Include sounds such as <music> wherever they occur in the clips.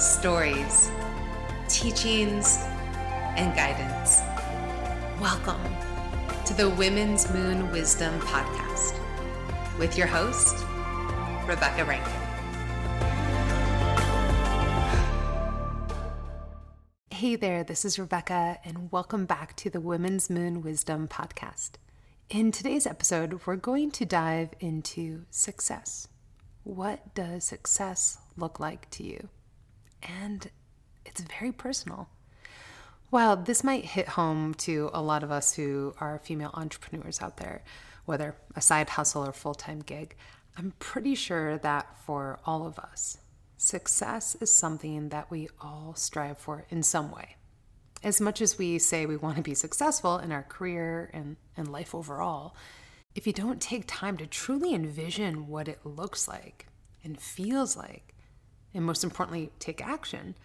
stories, teachings, and guidance. Welcome to the Women's Moon Wisdom Podcast with your host, Rebecca Rankin. Hey there, this is Rebecca, and welcome back to the Women's Moon Wisdom Podcast. In today's episode, we're going to dive into success. What does success look like to you? And it's very personal. While this might hit home to a lot of us who are female entrepreneurs out there, whether a side hustle or full time gig, I'm pretty sure that for all of us, success is something that we all strive for in some way as much as we say we want to be successful in our career and, and life overall, if you don't take time to truly envision what it looks like and feels like, and most importantly, take action,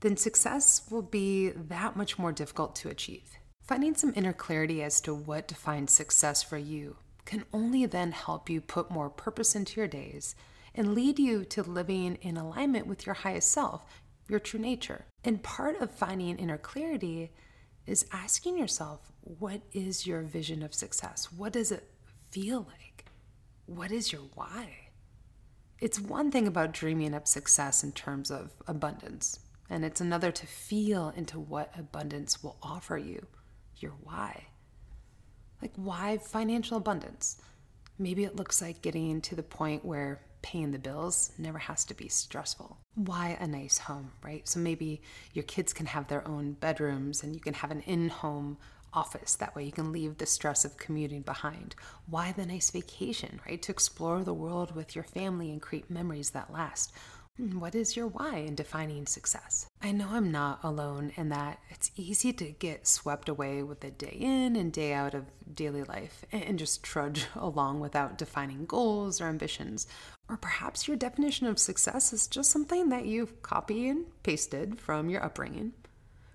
then success will be that much more difficult to achieve. Finding some inner clarity as to what defines success for you can only then help you put more purpose into your days and lead you to living in alignment with your highest self your true nature. And part of finding inner clarity is asking yourself, what is your vision of success? What does it feel like? What is your why? It's one thing about dreaming up success in terms of abundance, and it's another to feel into what abundance will offer you, your why. Like, why financial abundance? Maybe it looks like getting to the point where paying the bills never has to be stressful. Why a nice home, right? So maybe your kids can have their own bedrooms and you can have an in home office. That way you can leave the stress of commuting behind. Why the nice vacation, right? To explore the world with your family and create memories that last. Hmm, what is your why in defining success? I know I'm not alone in that it's easy to get swept away with the day in and day out of daily life and just trudge <laughs> along without defining goals or ambitions. Or perhaps your definition of success is just something that you've copied and pasted from your upbringing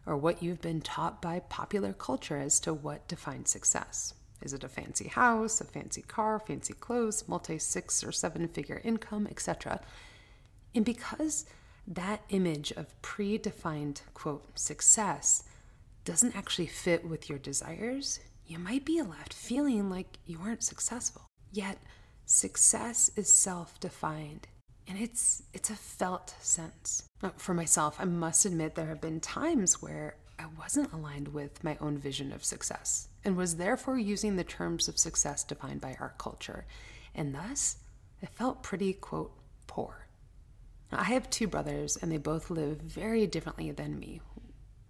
or what you've been taught by popular culture as to what defines success. Is it a fancy house, a fancy car, fancy clothes, multi six or seven figure income, etc.? And because that image of predefined, quote, success doesn't actually fit with your desires, you might be left feeling like you aren't successful. Yet, success is self defined and it's it's a felt sense. For myself, I must admit there have been times where I wasn't aligned with my own vision of success and was therefore using the terms of success defined by our culture. And thus, I felt pretty, quote, poor. I have two brothers, and they both live very differently than me.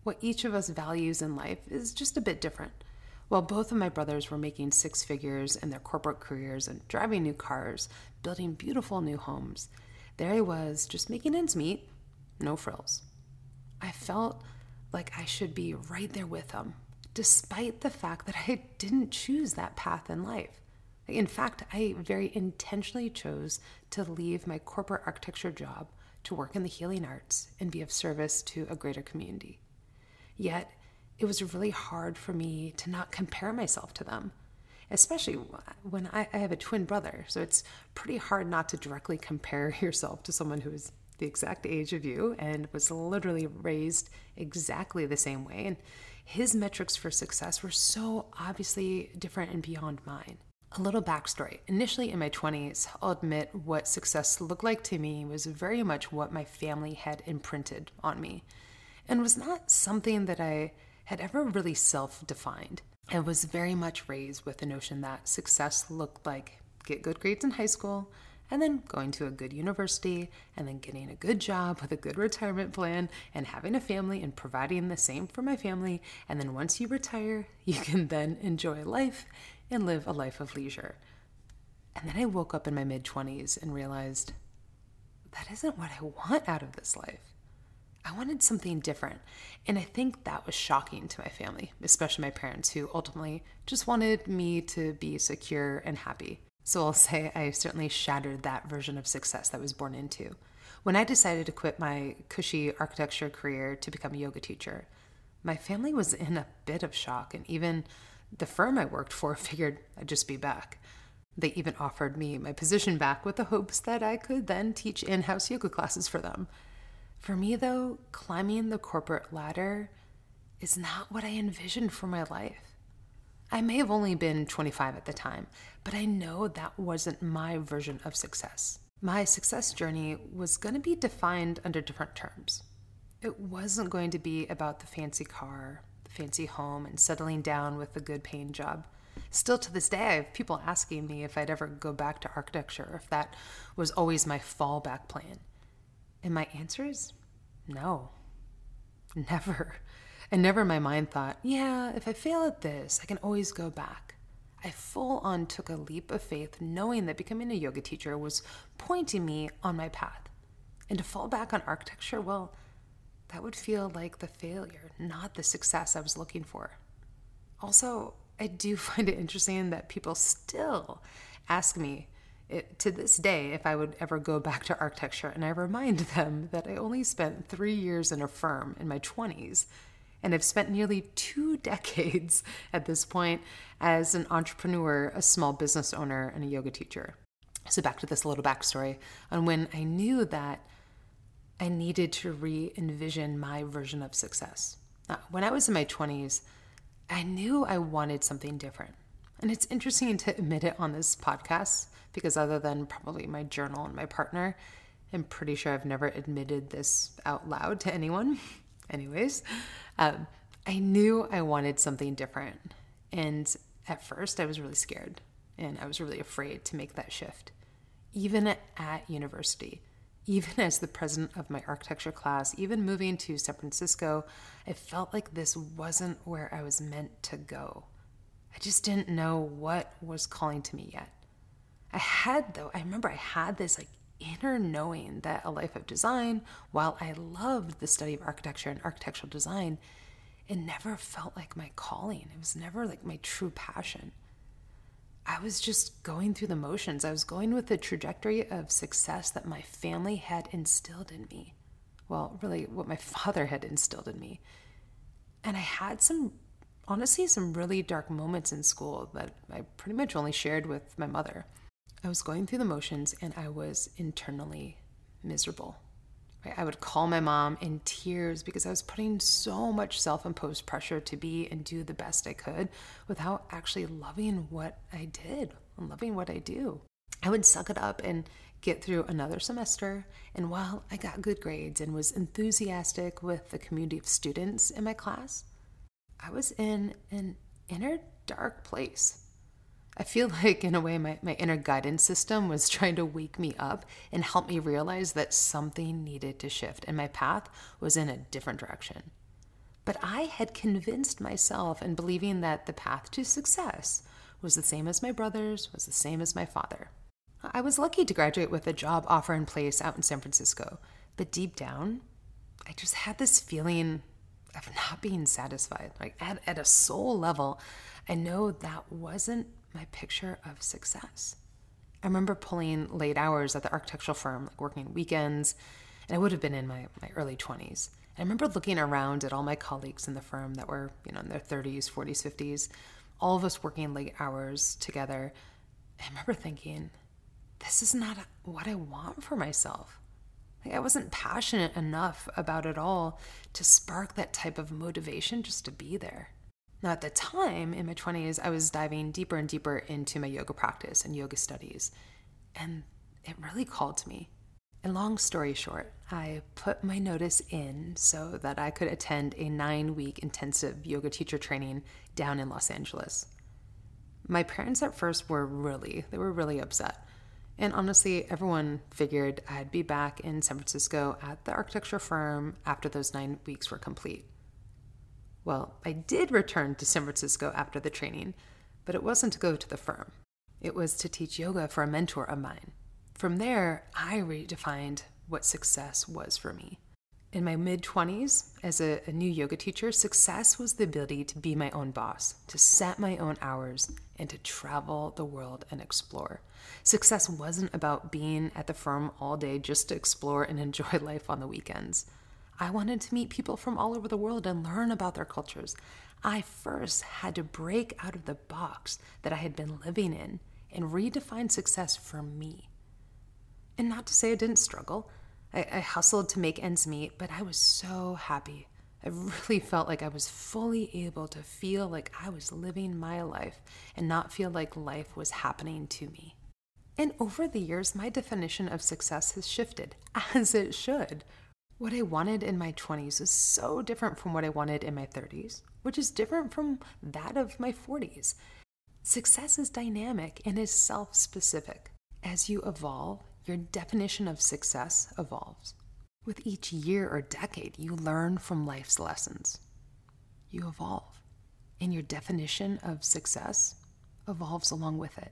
What each of us values in life is just a bit different. While both of my brothers were making six figures in their corporate careers and driving new cars, building beautiful new homes, there I was, just making ends meet, no frills. I felt like I should be right there with them, despite the fact that I didn't choose that path in life. In fact, I very intentionally chose to leave my corporate architecture job to work in the healing arts and be of service to a greater community. Yet, it was really hard for me to not compare myself to them, especially when I, I have a twin brother. So it's pretty hard not to directly compare <laughs> yourself to someone who is the exact age of you and was literally raised exactly the same way. And his metrics for success were so obviously different and beyond mine. A little backstory. Initially in my 20s, I'll admit what success looked like to me was very much what my family had imprinted on me and was not something that I had ever really self defined. I was very much raised with the notion that success looked like get good grades in high school, and then going to a good university, and then getting a good job with a good retirement plan, and having a family and providing the same for my family. And then once you retire, <laughs> you can then enjoy life and live a life of leisure. And then I woke up in my mid 20s and realized that isn't what I want out of this life. I wanted something different. And I think that was shocking to my family, especially my parents, who ultimately just wanted me to be secure and happy. So I'll say I certainly shattered that version of success that was born into. When I decided to quit my cushy architecture career to become a yoga teacher, my family was in a bit of shock, and even the firm I worked for <laughs> figured I'd just be back. They even offered me my position back with the hopes that I could then teach in house yoga classes for them. For me, though, climbing the corporate ladder is not what I envisioned for my life. I may have only been 25 at the time, but I know that wasn't my version of success. My success journey was going to be defined under different terms. It wasn't going to be about the fancy car, the fancy home, and settling down with a good paying job. Still to this day, I have people asking me if I'd ever go back to architecture, if that was always my fallback plan. And my answer is no, never. And never my mind thought, yeah, if I fail at this, I can always go back. I full on took a leap of faith, knowing that becoming a yoga teacher was pointing me on my path. And to fall back on architecture, well, that would feel like the failure, not the success I was looking for. Also, I do <laughs> find it interesting that people still ask me it, to this day if I would ever go back to architecture, and I remind <laughs> them that I only spent three years in a firm in my 20s and I've spent nearly two <laughs> decades at this point as an entrepreneur, a small business owner, and a yoga teacher. So, back to this little backstory on when I knew that I needed to re envision my version of success. Now, when I was in my 20s, I knew I wanted something different. And it's interesting to admit it on this podcast because, other than probably my journal and my partner, I'm pretty sure I've never admitted this out loud to anyone. <laughs> Anyways, um, I knew I wanted something different. And at first, I was really scared and I was really afraid to make that shift. Even at, university, even as the president of my architecture class, even moving to San Francisco, I felt like this wasn't where I was meant to go. I just didn't know what was calling to me yet. I had, though, I remember I had this like inner knowing that a life of design, while I loved the study of architecture and architectural design, it never felt like my calling. It was never like my true passion. I was just going through the motions. I was going with the trajectory of success that my family had instilled in me. Well, really, what my <laughs> father had instilled in me. And I had some, honestly, some really dark moments in school that I pretty much only shared with my mother. I was going through the motions and I was internally miserable. I would call my mom in tears because I was putting so much self imposed pressure to be and do the best I could without actually loving what I did and loving what I do. I would suck it up and get through another semester. And while I got good grades and was enthusiastic with the community of students in my class, I was in an inner dark place. I feel <laughs> like, in a way, my, my inner guidance system was <laughs> trying to wake me up and help me realize that something needed to shift and my path was in a different direction. But I had convinced myself in believing that the path to success was the same as my brother's, was the same as my father. I was lucky to graduate with a job offer in place out in San Francisco, but deep down, I just had this feeling of not being satisfied. Like at, at a soul level, I know that wasn't my picture of success. I remember pulling late hours at the architectural firm, like working weekends, and I would have been in my, my early 20s. And I remember looking around at all my colleagues in the firm that were, you know, in their 30s, 40s, 50s, all of us working late hours together. I remember thinking, this is not what I want for myself. Like I wasn't passionate enough about it all to spark that type of motivation just to be there. Now, at the time in my 20s, I was diving deeper and deeper into my yoga practice and yoga studies, and it really called to me. And long story short, I put my notice in so that I could attend a nine week intensive yoga teacher training down in Los Angeles. My parents at first were really, they were really upset. And honestly, everyone figured I'd be back in San Francisco at the architecture firm after those nine weeks were complete. Well, I did return to San Francisco after the training, but it wasn't to go to the firm. It was to teach yoga for a mentor of mine. From there, I redefined what success was for me. In my mid 20s, as a, a, new yoga teacher, success was the ability to be my own boss, to set my own hours, and to travel the world and explore. Success wasn't about being at the firm all day just to explore and <laughs> enjoy life on the weekends. I wanted to meet people from all over the world and learn about their cultures. I first had to break out of the box that I had been living in and redefine success for me. And not to say I didn't struggle. I, I hustled to make ends meet, but I was so happy. I really felt like I was fully able to feel like I was living my life and not feel like life was happening to me. And over the years, my definition of success has shifted, <laughs> as it should. What I wanted in my 20s is so different from what I wanted in my 30s, which is different from that of my 40s. Success is dynamic and is self specific. As you evolve, your definition of success evolves. With each year or decade, you learn from life's lessons. You evolve, and your definition of success evolves along with it,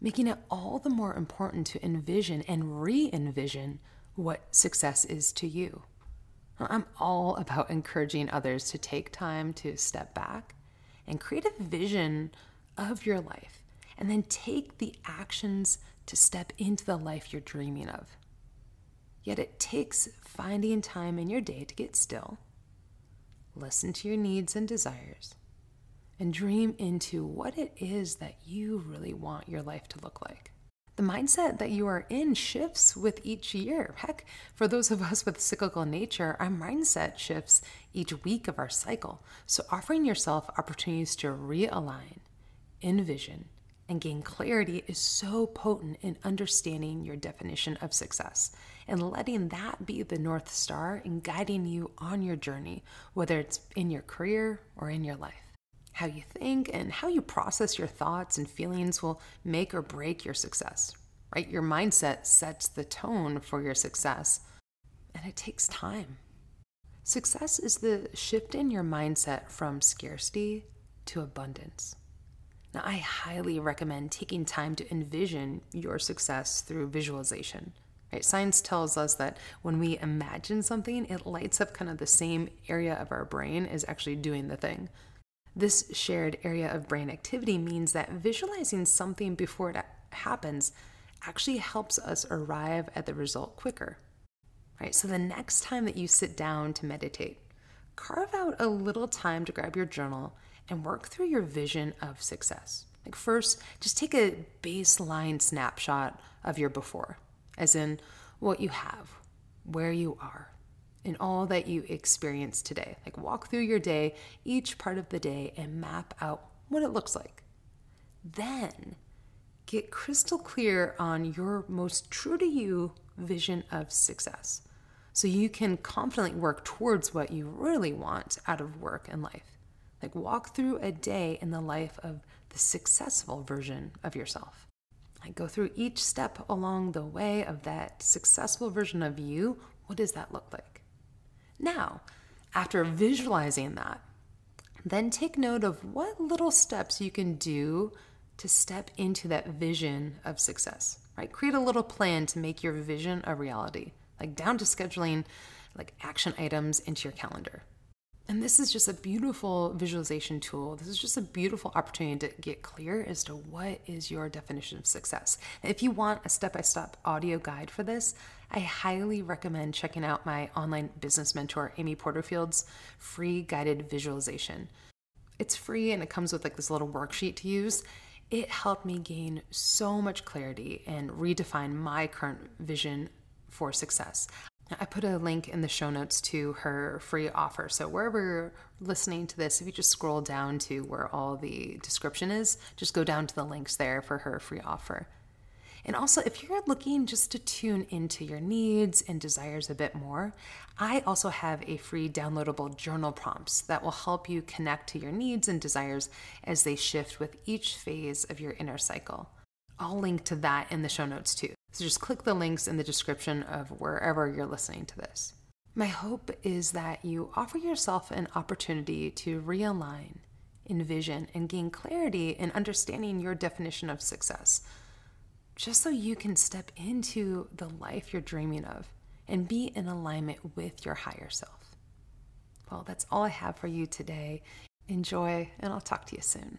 making it all the more important to envision and re envision what success is to you. I'm all about encouraging others to take time to step back and create a vision of your life, and then take the actions to step into the life you're dreaming of. Yet it takes finding time in your day to get still, listen to your needs and desires, and dream into what it is that you really want your life to look like. The mindset that you are in shifts with each year. Heck, for those of us with cyclical nature, our mindset shifts each week of our cycle. So, offering yourself opportunities to realign, envision, and gain clarity is so potent in understanding your definition of success and letting that be the North Star in guiding you on your journey, whether it's in your career or in your life. How you think and how you process your thoughts and feelings will make or break your success, right? Your mindset sets the tone for your success, and it takes time. Success is the shift in your mindset from scarcity to abundance. Now, I highly recommend taking time to envision your success through visualization. Right? Science tells us that when we imagine something, it lights up kind of the same area of our brain as actually doing the thing. This shared area of brain activity means that visualizing something before it happens actually helps us arrive at the result quicker. Right? So the next time that you sit down to meditate, carve out a little time to grab your journal and work through your vision of success. Like, first, just take a baseline snapshot of your before, as in what you have, where you are, and all that you experience today. Like, walk through your day, each part of the day, and map out what it looks like. Then, get crystal clear on your most true to you vision of success so you can confidently work towards what you really want out of work and life. Like, walk through a day in the life of the successful version of yourself. Like, go through each step along the way of that successful version of you. What does that look like? Now, after visualizing that, then take note of what little steps you can do to step into that vision of success, right? Create a little plan to make your vision a reality, like down to scheduling like action items into your calendar. And this is just a beautiful visualization tool. This is just a beautiful opportunity to get clear as to what is your definition of success. If you want a step by step audio guide for this, I highly recommend checking out my online business mentor, Amy Porterfield's free guided visualization. It's free and it comes with like this little worksheet to use. It helped me gain so much clarity and redefine my current vision for success. I put a link in the show notes to her free offer. So wherever you're listening to this, if you just scroll down to where all the description is, just go down to the links there for her free offer. And also, if you're looking just to tune into your needs and desires a bit more, I also have a free downloadable journal prompts that will help you connect to your needs and desires as they shift with each phase of your inner cycle. I'll link to that in the show notes too. So just click the links in the description of wherever you're listening to this. My hope is that you offer yourself an opportunity to realign, envision, and gain clarity in understanding your definition of success, just so you can step into the life you're dreaming of and be in alignment with your higher self. Well, that's all I have for you today. Enjoy, and I'll talk to you soon.